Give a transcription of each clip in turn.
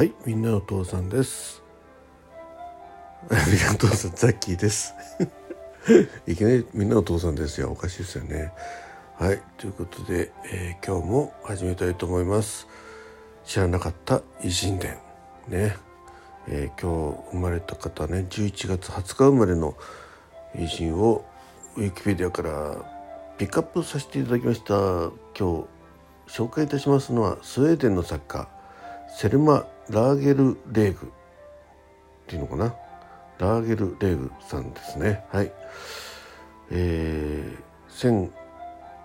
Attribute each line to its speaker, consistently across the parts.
Speaker 1: はい、みんなお父さんです。みんなお父さん、ザッキーです。いきなりみんなお父さんですよ。おかしいですよね。はい、ということで、えー今日も始めたいと思います。知らなかった偉人伝。ね。えー今日生まれた方ね、11月20日生まれの偉人をウィキペディアからピックアップさせていただきました。今日紹介いたしますのはスウェーデンの作家セルマ・ラーゲルレーグっていうのかな？ラーゲルレーグさんですね。はい。えー、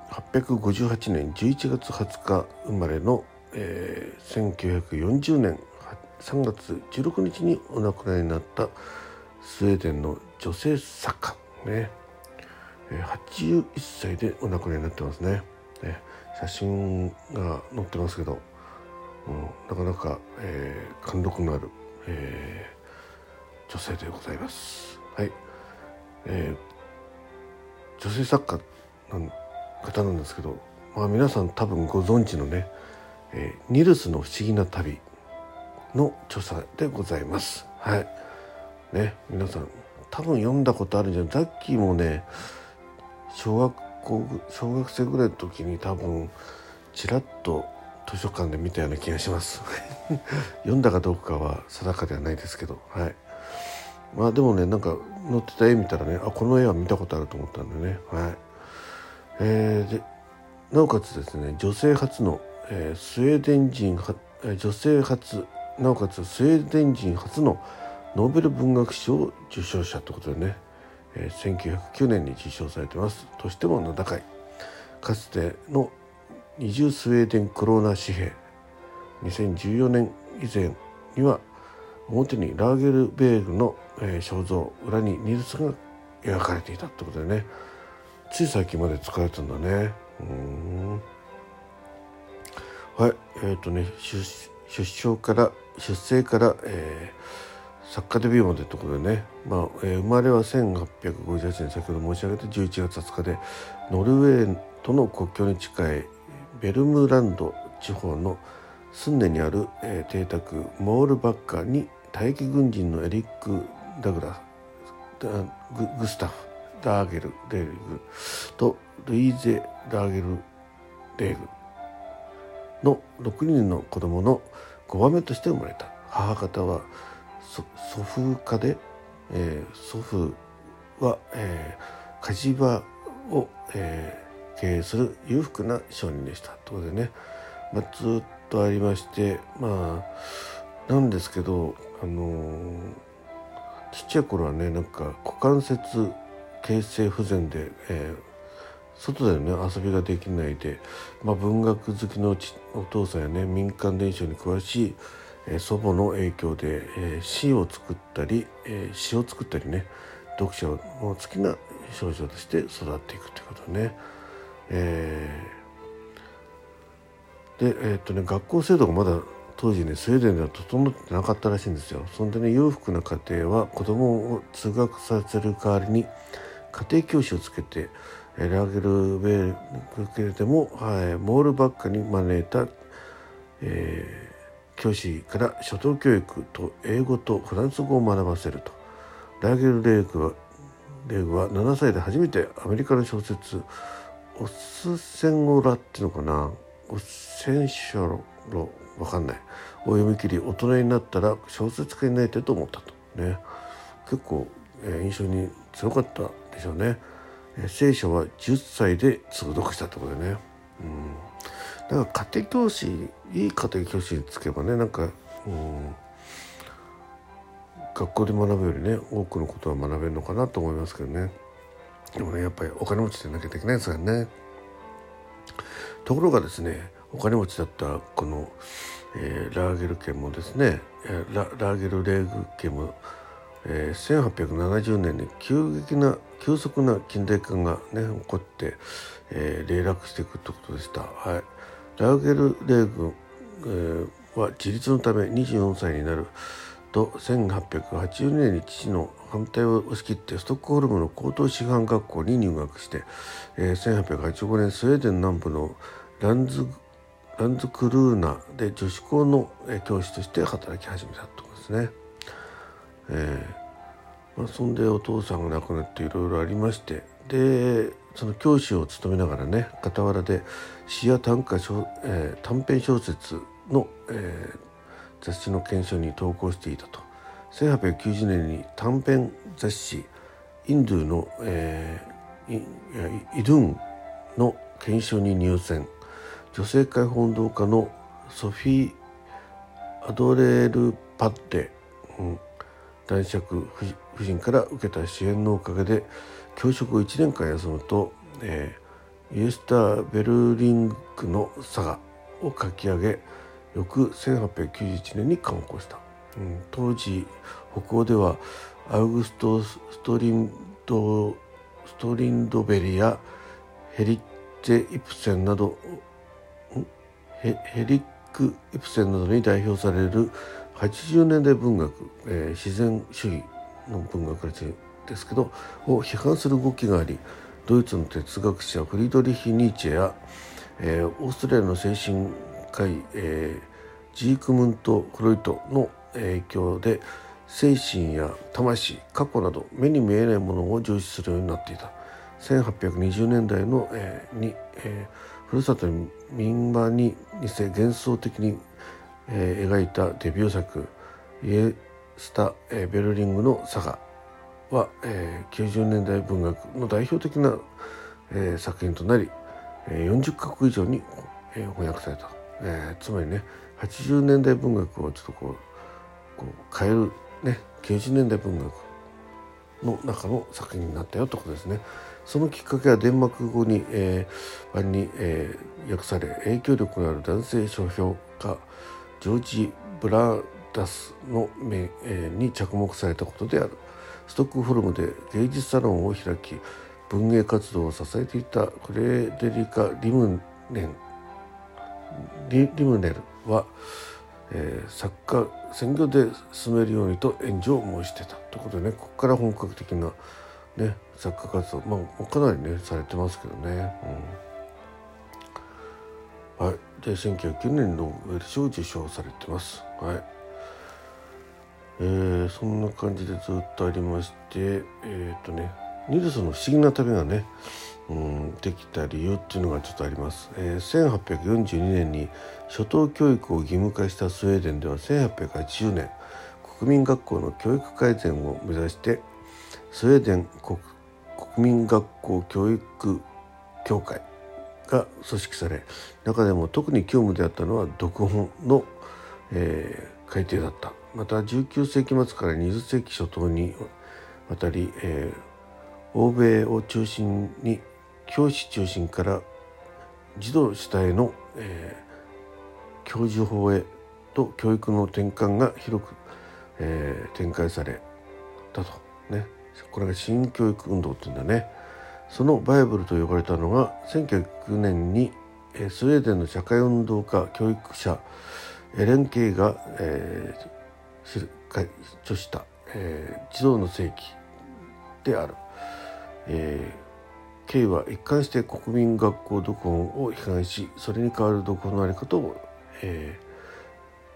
Speaker 1: 1858年11月20日生まれの、えー、1940年3月16日にお亡くなりになったスウェーデンの女性作家。ね。え81歳でお亡くなりになってますね。ね。写真が載ってますけど、なかなか、えー貫禄のある、えー女性でございます。はい、えー女性作家の方なんですけど、まあ、皆さん多分ご存知のね、えーニルスの不思議な旅」の著者でございます。はい。ね皆さん多分読んだことあるんじゃない？ザッキーもね小学校小学生ぐらいの時に多分ちらっと図書館で見たような気がします。読んだかどうかは定かではないですけど。はい。まあでもねなんか載ってた絵見たらねあこの絵は見たことあると思ったんでね。はい。えーでなおかつですね女性初の、えースウェーデン人女性初なおかつスウェーデン人初のノーベル文学賞受賞者ということでね、えー1909年に受賞されてます。としても名高い。かつての20スウェーデンクローナ紙幣2014年以前には表にラーゲルベーグの、肖像裏にニルスが描かれていたってことでね。つい最近まで使われてたんだね。うん。はいえっ、とね出出生から出生から、えー作家デビューまでってことでね、まあえー生まれは1858年先ほど申し上げた11月20日でノルウェーとの国境に近いベルムランド地方のスンネにある、えー邸宅モールバッカーに退役軍人のエリック・ダグラスダググスタフ・ダーゲル・レーグとルイーゼ・ダーゲル・レーグの6人の子供の5番目として生まれた母方は祖父家で、えー祖父は、えー火事場を、えー経営する裕福な商人でしたということでね、まあ、ずっとありましてまあなんですけどあのーちっちゃい頃はねなんか股関節形成不全で、えー外でね遊びができないで、まあ、文学好きのお父さんやね民間伝承に詳しい、えー祖母の影響で、えー詩を作ったり、えー詩を作ったりね読書の好きな少女として育っていくということね。えーでえーっとね学校制度がまだ当時ねスウェーデンでは整ってなかったらしいんですよ。そんでね裕福な家庭は子供を通学させる代わりに家庭教師をつけてラーゲルベーグでも、はい、モールバッカに招いた、えー教師から初等教育と英語とフランス語を学ばせるとラーゲルレーグはレーグは7歳で初めてアメリカの小説「オッスセンオラ」っていうのかな「オッセンショロ」わかんない。を読み切り大人になったら小説家になりたいと思ったと。ね。結構、えー印象に強かったでしょうね、えー聖書は10歳で通読したってことでね。うん。だから家庭教師いい家庭教師につけばねなんか、うん、学校で学ぶよりね多くのことは学べるのかなと思いますけどね。でもねやっぱりお金持ちでなきゃできないですからねところがですねお金持ちだったこの、えーラーゲル家もですねえーララーゲルレーグ家も、えー1870年に急激な急速な近代化がね起こって、えー、霊落していくということでした。はい、ラーゲルレーグ、えーは自立のため24歳になると1880年に父の反対を押し切ってストックホルムの高等師範学校に入学して、えー1885年スウェーデン南部のランズランズクルーナで女子校の教師として働き始めたとこですね。えーまあ、そんでお父さんが亡くなっていろいろありましてでその教師を務めながらね傍らで詩や短歌、えー、短編小説の、えー、雑誌の検証に投稿していたと1890年に短編雑誌インドゥの、えー、イドゥンの検証に入選女性解放運動家のソフィー・アドレール・パッテ、うん、男爵夫人から受けた支援のおかげで教職を1年間休むと、えー、イエスター・ベルリングのサガを書き上げ翌1891年に刊行した、うん、当時北欧ではアウグスト・ストリンドストリンドベリやヘリッチェ・イプセンなどヘリック・イプセンなどに代表される80年代文学、えー、自然主義の文学ですけどを批判する動きがありドイツの哲学者フリードリヒ・ニーチェや、えー、オーストラリアの精神科医、えー、ジークムント・フロイトの影響で精神や魂過去など目に見えないものを重視するようになっていた。1820年代の、えー、に、えー、ふるさとに民話に似せ幻想的に、えー、描いたデビュー作「イエスタ・ベルリングのサガ」は、えー、90年代文学の代表的な、えー、作品となり、えー、40カ国以上に、えー、翻訳された、えー、つまりね80年代文学をちょっとこうこう変えるね90年代文学の中の作品になったよってことですね。そのきっかけはデンマーク語に、えー、版に、えー、訳され影響力のある男性書評家ジョージ・ブラダスの目、えー、に着目されたことである。ストックホルムで芸術サロンを開き文芸活動を支えていたクレデリカ・リムネンリリムネルは、えー、作家専業で進めるようにと援助を申してたということでねここから本格的な、ね、作家活動、まあ、かなりねされてますけどね。うん、はい、で1909年のウェル賞を受賞されてます。はいえー、そんな感じでずっとありましてえっ、ー、とねニルソンの不思議な旅がね、うん、できた理由っていうのがちょっとあります、えー、1842年に初等教育を義務化したスウェーデンでは1880年国民学校の教育改善を目指してスウェーデン国国民学校教育協会が組織され中でも特に急務であったのは読本の、えー、改定だった。また19世紀末から20世紀初頭にわたり、えー、欧米を中心に教師中心から児童主体の、えー、教授法へと教育の転換が広く、えー、展開されたと。ね。これが新教育運動っていうんだね。そのバイブルと呼ばれたのが1909年にスウェーデンの社会運動家教育者エレン・ケイが、えー、著した、えー、児童の世紀である、えー、K は一貫して国民学校読本を批判しそれに代わる読本のあり方を、え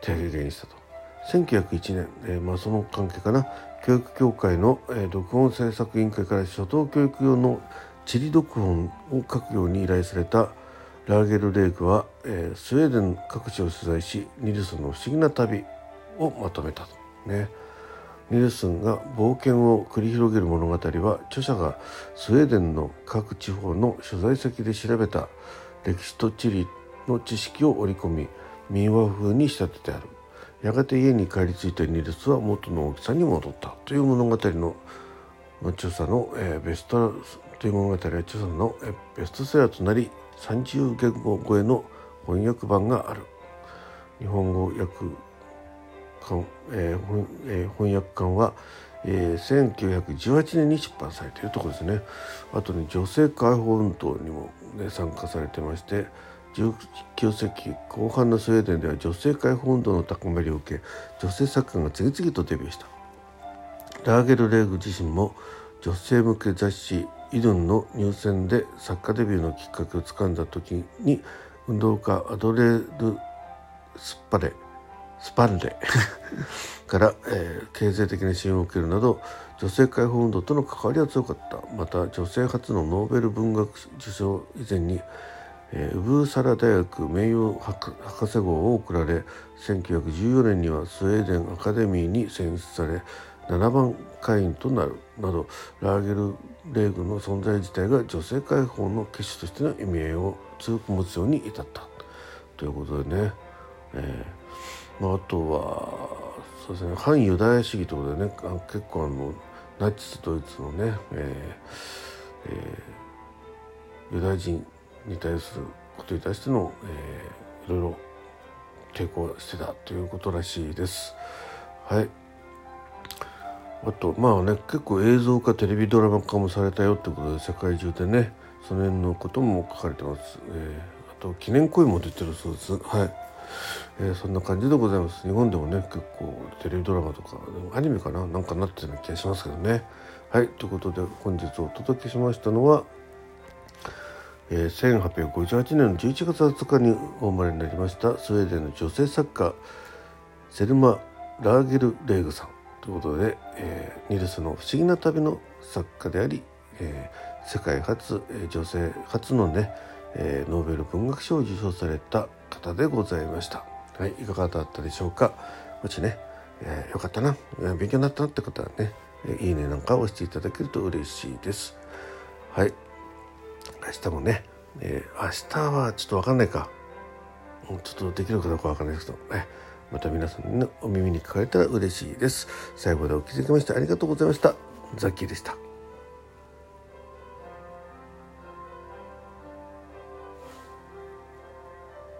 Speaker 1: ー、提言したと。1901年、えーまあ、その関係かな。教育協会の、えー、読本政策委員会から初等教育用の地理読本を書くように依頼されたラーゲル・レークは、えー、スウェーデン各地を取材しニルソンの不思議な旅をまとめたと。ね、ニルスンが冒険を繰り広げる物語は著者がスウェーデンの各地方の取材先で調べた歴史と地理の知識を織り込み民話風に仕立ててある。やがて家に帰り着いたニルスは元の大きさに戻ったという物語の著者の、えー、ベストという物語は著者の、えー、ベストセラーとなり30言語超えの翻訳版がある日本語訳館、えーえー、翻訳館は、えー、1918年に出版されているところですね。あとね女性解放運動にも、ね、参加されてまして19世紀後半のスウェーデンでは女性解放運動の高まりを受け女性作家が次々とデビューした。ラーゲル・レーグ自身も女性向け雑誌イドンの入選で作家デビューのきっかけをつかんだ時に運動家アドレル・スッパレスパンレから、えー、経済的な支援を受けるなど女性解放運動との関わりは強かった。また女性初のノーベル文学受賞以前に、えー、ウブーサラ大学名誉博士号を贈られ1914年にはスウェーデンアカデミーに選出され7番会員となる。などラーゲルレーグの存在自体が女性解放の結種としての意味合いを強く持つように至った。ということでね、えーまあ、あとはそうですね反ユダヤ主義ということでね結構あのナチスドイツのね、えーえー、ユダヤ人に対することに対しての、えー、いろいろ抵抗してたということらしいです。はい。あとまあね結構映像化テレビドラマ化もされたよってことで世界中でねその辺のことも書かれてます、えー、あと記念講演も出てるそうです。はい、えー、そんな感じでございます。日本でもね結構テレビドラマとかアニメかななんかなってるような気がしますけどね。はいということで本日お届けしましたのはえー、1858年の11月20日にお生まれになりましたスウェーデンの女性作家セルマ・ラーゲル・レーグさん。ということで、えー、ニルスの「不思議な旅」の作家であり、えー、世界初、えー、女性初のね、えー、ノーベル文学賞を受賞された方でございました。はい、いかがだったでしょうか？もしね、えー、よかったな、勉強になったなって方はね、いいねなんか押していただけると嬉しいです。はい。明日もね、えー、明日はちょっとわかんないか。ちょっとできるかどうかわかんないですけど、ね、また皆さんのお耳にかかれたら嬉しいです。最後までお聴きいただきましてありがとうございました。ザッキーでした。